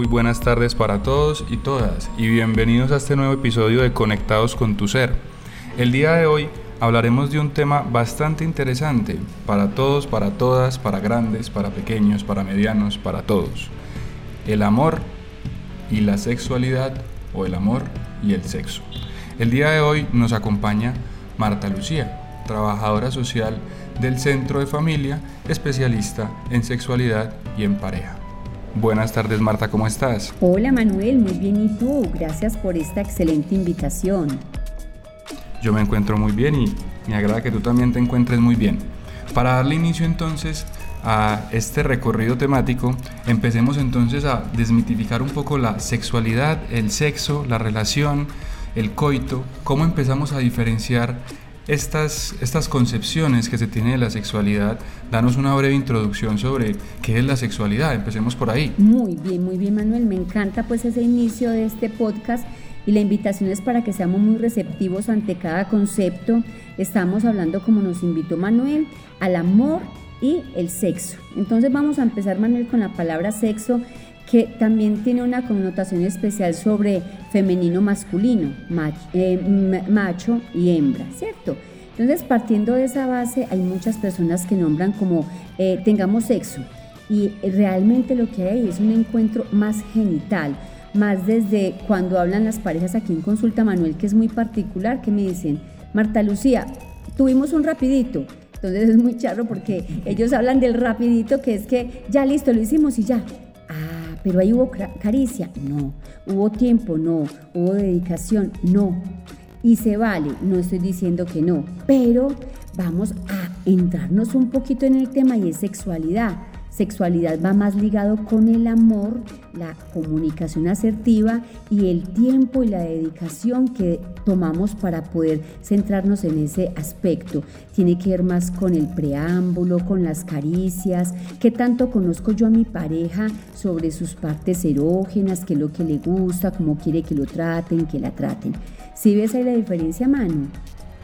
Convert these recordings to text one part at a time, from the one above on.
muy buenas tardes para todos y todas y bienvenidos a este nuevo episodio de Conectados con tu Ser. El día de hoy hablaremos de un tema bastante interesante para todos, para todas, para grandes, para pequeños, para medianos, para todos. El amor y la sexualidad o el amor y el sexo. El día de hoy nos acompaña Marta Lucía, trabajadora social del Centro de Familia, especialista en sexualidad y en pareja. Buenas tardes Marta, ¿cómo estás? Hola Manuel, muy bien y tú, gracias por esta excelente invitación. Yo me encuentro muy bien y me agrada que tú también te encuentres muy bien. Para darle inicio entonces a este recorrido temático, empecemos entonces a desmitificar un poco la sexualidad, el sexo, la relación, el coito, cómo empezamos a diferenciar estas, estas concepciones que se tiene de la sexualidad, danos una breve introducción sobre qué es la sexualidad. Empecemos por ahí. Muy bien, muy bien Manuel. Me encanta pues ese inicio de este podcast y la invitación es para que seamos muy receptivos ante cada concepto. Estamos hablando, como nos invitó Manuel, al amor y el sexo. Entonces vamos a empezar Manuel con la palabra sexo que también tiene una connotación especial sobre femenino masculino, eh, macho, y hembra, ¿cierto? Entonces, partiendo de esa base, hay muchas personas que nombran como eh, tengamos sexo y realmente lo que hay es un encuentro más genital, más desde cuando hablan las parejas aquí en Consulta Manuel, que es muy particular, que me dicen, Marta Lucía, tuvimos un rapidito. Entonces es muy charro porque ellos hablan del rapidito, que es que ya listo, lo hicimos y ya pero ahí hubo caricia, no. Hubo tiempo, no. Hubo dedicación, no. Y se vale, no estoy diciendo que no, pero vamos a entrarnos un poquito en el tema y es sexualidad. Sexualidad va más ligado con el amor, la comunicación asertiva y el tiempo y la dedicación que tomamos para poder centrarnos en ese aspecto. Tiene que ver más con el preámbulo, con las caricias, qué tanto conozco yo a mi pareja sobre sus partes erógenas, qué es lo que le gusta, cómo quiere que lo traten, que la traten. ¿Sí ves ahí la diferencia, Manu?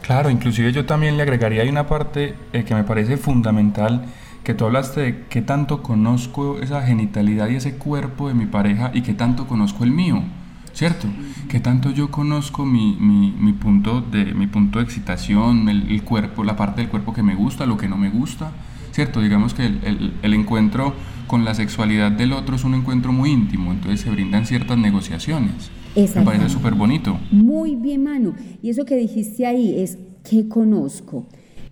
Claro, inclusive yo también le agregaría una parte eh, que me parece fundamental que tú hablaste de qué tanto conozco esa genitalidad y ese cuerpo de mi pareja y qué tanto conozco el mío, ¿cierto? Qué tanto yo conozco mi, mi, punto, de, mi punto de excitación, el, cuerpo, la parte del cuerpo que me gusta, lo que no me gusta, ¿cierto? Digamos que el, el, encuentro con la sexualidad del otro es un encuentro muy íntimo, entonces se brindan ciertas negociaciones. Me parece súper bonito. Muy bien, Manu. Y eso que dijiste ahí es, ¿qué conozco?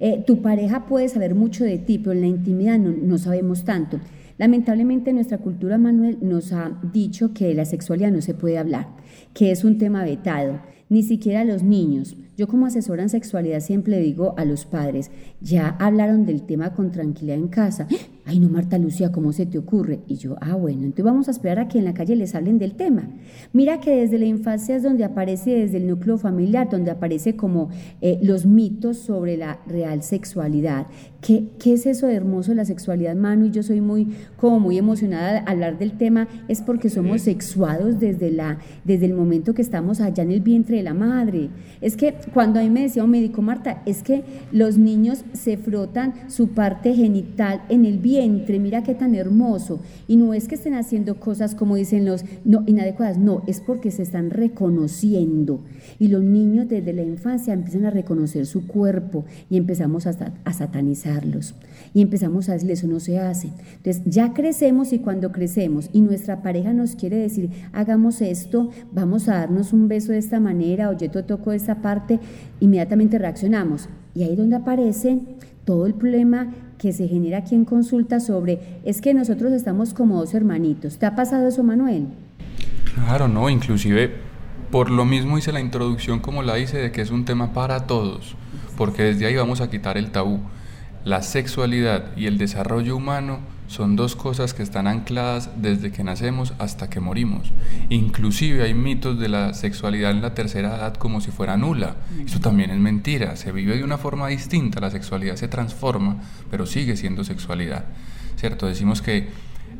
Eh, tu pareja puede saber mucho de ti, pero en la intimidad no, sabemos tanto. Lamentablemente nuestra cultura, Manuel, nos ha dicho que la sexualidad no se puede hablar, que es un tema vetado, ni siquiera los niños. Yo como asesora en sexualidad siempre digo a los padres, ya hablaron del tema con tranquilidad en casa. Ay, no, Marta Lucía, ¿cómo se te ocurre? Y yo, ah, bueno, entonces vamos a esperar a que en la calle les hablen del tema. Mira que desde la infancia es donde aparece, desde el núcleo familiar, donde aparece como eh, los mitos sobre la real sexualidad. ¿Qué, ¿Qué es eso de hermoso la sexualidad, Manu? Y yo soy muy, como muy emocionada al hablar del tema, es porque somos sexuados desde, la, desde el momento que estamos allá en el vientre de la madre. Es que cuando a mí me decía un médico, Marta, es que los niños se frotan su parte genital en el vientre, mira qué tan hermoso. Y no es que estén haciendo cosas como dicen los no, inadecuadas, no, es porque se están reconociendo. Y los niños desde la infancia empiezan a reconocer su cuerpo y empezamos a, a satanizarlos. Y empezamos a decirle, eso no se hace. Entonces ya crecemos y cuando crecemos y nuestra pareja nos quiere decir, hagamos esto, vamos a darnos un beso de esta manera o yo te toco esta parte, inmediatamente reaccionamos. Y ahí donde aparece todo el problema que se genera aquí en consulta sobre es que nosotros estamos como dos hermanitos. ¿Te ha pasado eso, Manuel? Claro, no, inclusive por lo mismo hice la introducción como la hice de que es un tema para todos, porque desde ahí vamos a quitar el tabú. La sexualidad y el desarrollo humano son dos cosas que están ancladas desde que nacemos hasta que morimos. Inclusive hay mitos de la sexualidad en la tercera edad como si fuera nula. Eso también es mentira. Se vive de una forma distinta. La sexualidad se transforma, pero sigue siendo sexualidad. ¿Cierto? Decimos que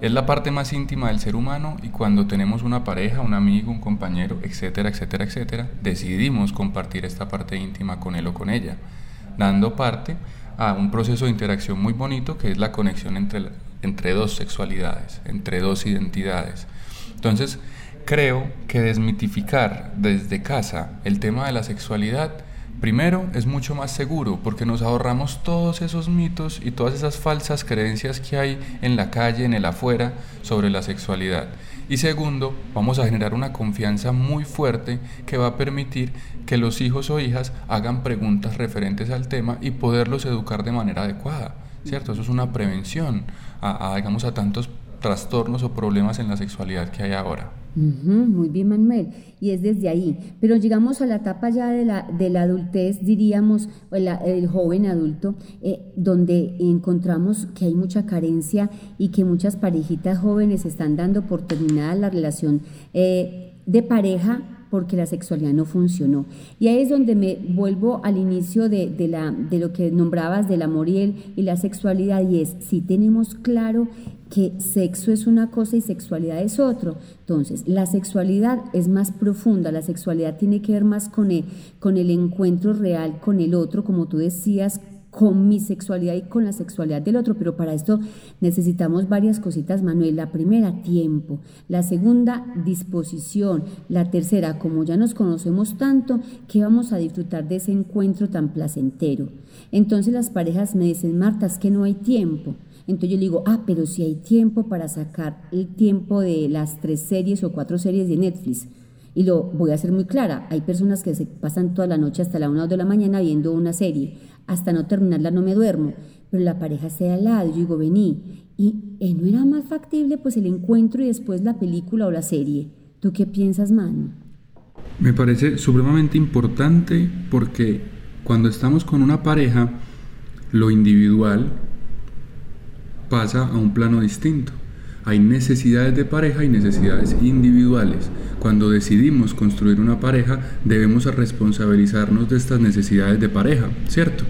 es la parte más íntima del ser humano y cuando tenemos una pareja, un amigo, un compañero, etcétera, etcétera, etcétera, decidimos compartir esta parte íntima con él o con ella, dando parte a un proceso de interacción muy bonito que es la conexión entre entre dos sexualidades, entre dos identidades. Entonces, creo que desmitificar desde casa el tema de la sexualidad Primero, es mucho más seguro porque nos ahorramos todos esos mitos y todas esas falsas creencias que hay en la calle, en el afuera, sobre la sexualidad. Y segundo, vamos a generar una confianza muy fuerte que va a permitir que los hijos o hijas hagan preguntas referentes al tema y poderlos educar de manera adecuada. ¿Cierto? Eso es una prevención a, digamos, a tantos trastornos o problemas en la sexualidad que hay ahora muy bien, Manuel. Y es desde ahí. Pero llegamos a la etapa ya de la, de la adultez, diríamos, el, joven adulto, eh, donde encontramos que hay mucha carencia y que muchas parejitas jóvenes están dando por terminada la relación eh, de pareja porque la sexualidad no funcionó. Y ahí es donde me vuelvo al inicio de, de, la, de lo que nombrabas del amor y, el, y la sexualidad, y es si tenemos claro que sexo es una cosa y sexualidad es otro. Entonces, la sexualidad es más profunda, la sexualidad tiene que ver más con con el encuentro real con el otro, como tú decías, con mi sexualidad y con la sexualidad del otro, pero para esto necesitamos varias cositas, Manuel. La primera, tiempo. La segunda, disposición. La tercera, como ya nos conocemos tanto, que vamos a disfrutar de ese encuentro tan placentero. Entonces las parejas me dicen, Marta, es que no hay tiempo. Entonces yo le digo, ah, pero si hay tiempo para sacar el tiempo de las tres series o cuatro series de Netflix. Y lo voy a hacer muy clara, hay personas que se pasan toda la noche hasta la una o de la mañana viendo una serie hasta no terminarla no me duermo, pero la pareja está al lado, yo digo, vení, y eh, no era más factible pues el encuentro y después la película o la serie. ¿Tú qué piensas, Manu? Me parece supremamente importante porque cuando estamos con una pareja, lo individual pasa a un plano distinto. Hay necesidades de pareja y necesidades individuales. Cuando decidimos construir una pareja, debemos responsabilizarnos de estas necesidades de pareja, ¿cierto?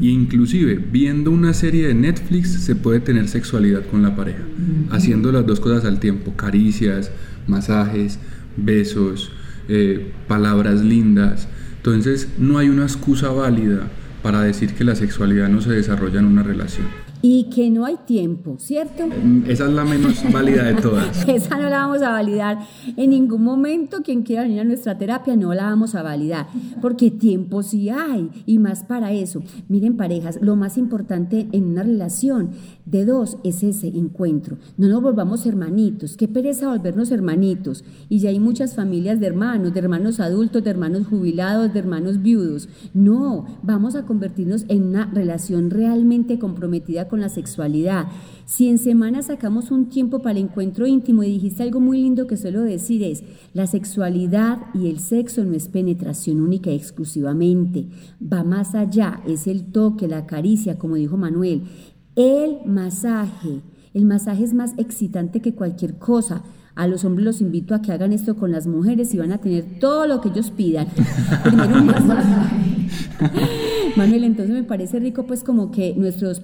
Y inclusive viendo una serie de Netflix se puede tener sexualidad con la pareja, haciendo las dos cosas al tiempo, caricias, masajes, besos, eh, palabras lindas. Entonces no hay una excusa válida para decir que la sexualidad no se desarrolla en una relación y que no hay tiempo, ¿cierto? Mm, esa es la menos válida de todas. Esa no la vamos a validar en ningún momento. Quien quiera venir a nuestra terapia no la vamos a validar, porque tiempo sí hay y más para eso. Miren parejas, lo más importante en una relación de dos es ese encuentro. No nos volvamos hermanitos. Qué pereza volvernos hermanitos. Y ya hay muchas familias de hermanos, de hermanos adultos, de hermanos jubilados, de hermanos viudos. No, vamos a convertirnos en una relación realmente comprometida con la sexualidad. Si en semana sacamos un tiempo para el encuentro íntimo y dijiste algo muy lindo que suelo decir es, la sexualidad y el sexo no es penetración única y exclusivamente, va más allá, es el toque, la caricia, como dijo Manuel, el masaje. El masaje es más excitante que cualquier cosa. A los hombres los invito a que hagan esto con las mujeres y van a tener todo lo que ellos pidan. Primero un masaje. Manuel, entonces me parece rico pues como que nuestros,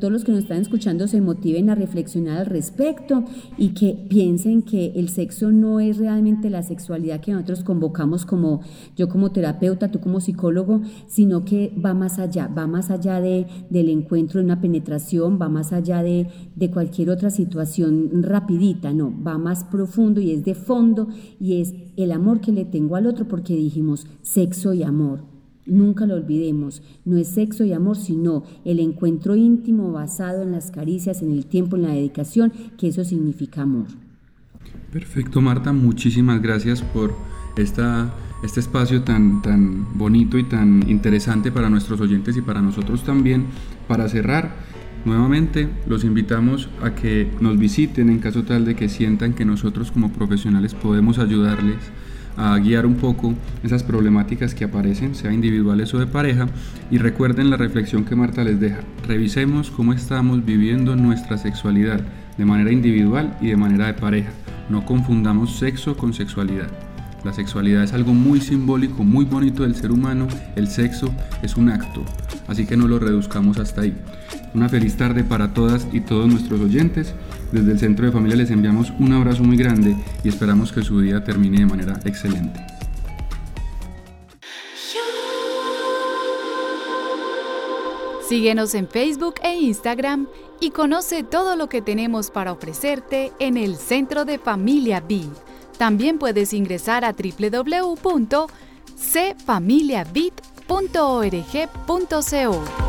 todos los que nos están escuchando se motiven a reflexionar al respecto y que piensen que el sexo no es realmente la sexualidad que nosotros convocamos como yo como terapeuta, tú como psicólogo, sino que va más allá, va más allá de, del encuentro, de una penetración, va más allá de, de cualquier otra situación rapidita, no, va más profundo y es de fondo y es el amor que le tengo al otro porque dijimos sexo y amor. Nunca lo olvidemos, no es sexo y amor, sino el encuentro íntimo basado en las caricias, en el tiempo, en la dedicación, que eso significa amor. Perfecto, Marta, muchísimas gracias por esta, este espacio tan, tan bonito y tan interesante para nuestros oyentes y para nosotros también. Para cerrar, nuevamente los invitamos a que nos visiten en caso tal de que sientan que nosotros como profesionales podemos ayudarles a guiar un poco esas problemáticas que aparecen, sea individuales o de pareja, y recuerden la reflexión que Marta les deja. Revisemos cómo estamos viviendo nuestra sexualidad de manera individual y de manera de pareja. No confundamos sexo con sexualidad. La sexualidad es algo muy simbólico, muy bonito del ser humano. El sexo es un acto, así que no lo reduzcamos hasta ahí. Una feliz tarde para todas y todos nuestros oyentes. Desde el Centro de Familia les enviamos un abrazo muy grande y esperamos que su día termine de manera excelente. Síguenos en Facebook e Instagram y conoce todo lo que tenemos para ofrecerte en el Centro de Familia Vid. También puedes ingresar a www.cfamiliavid.org.co.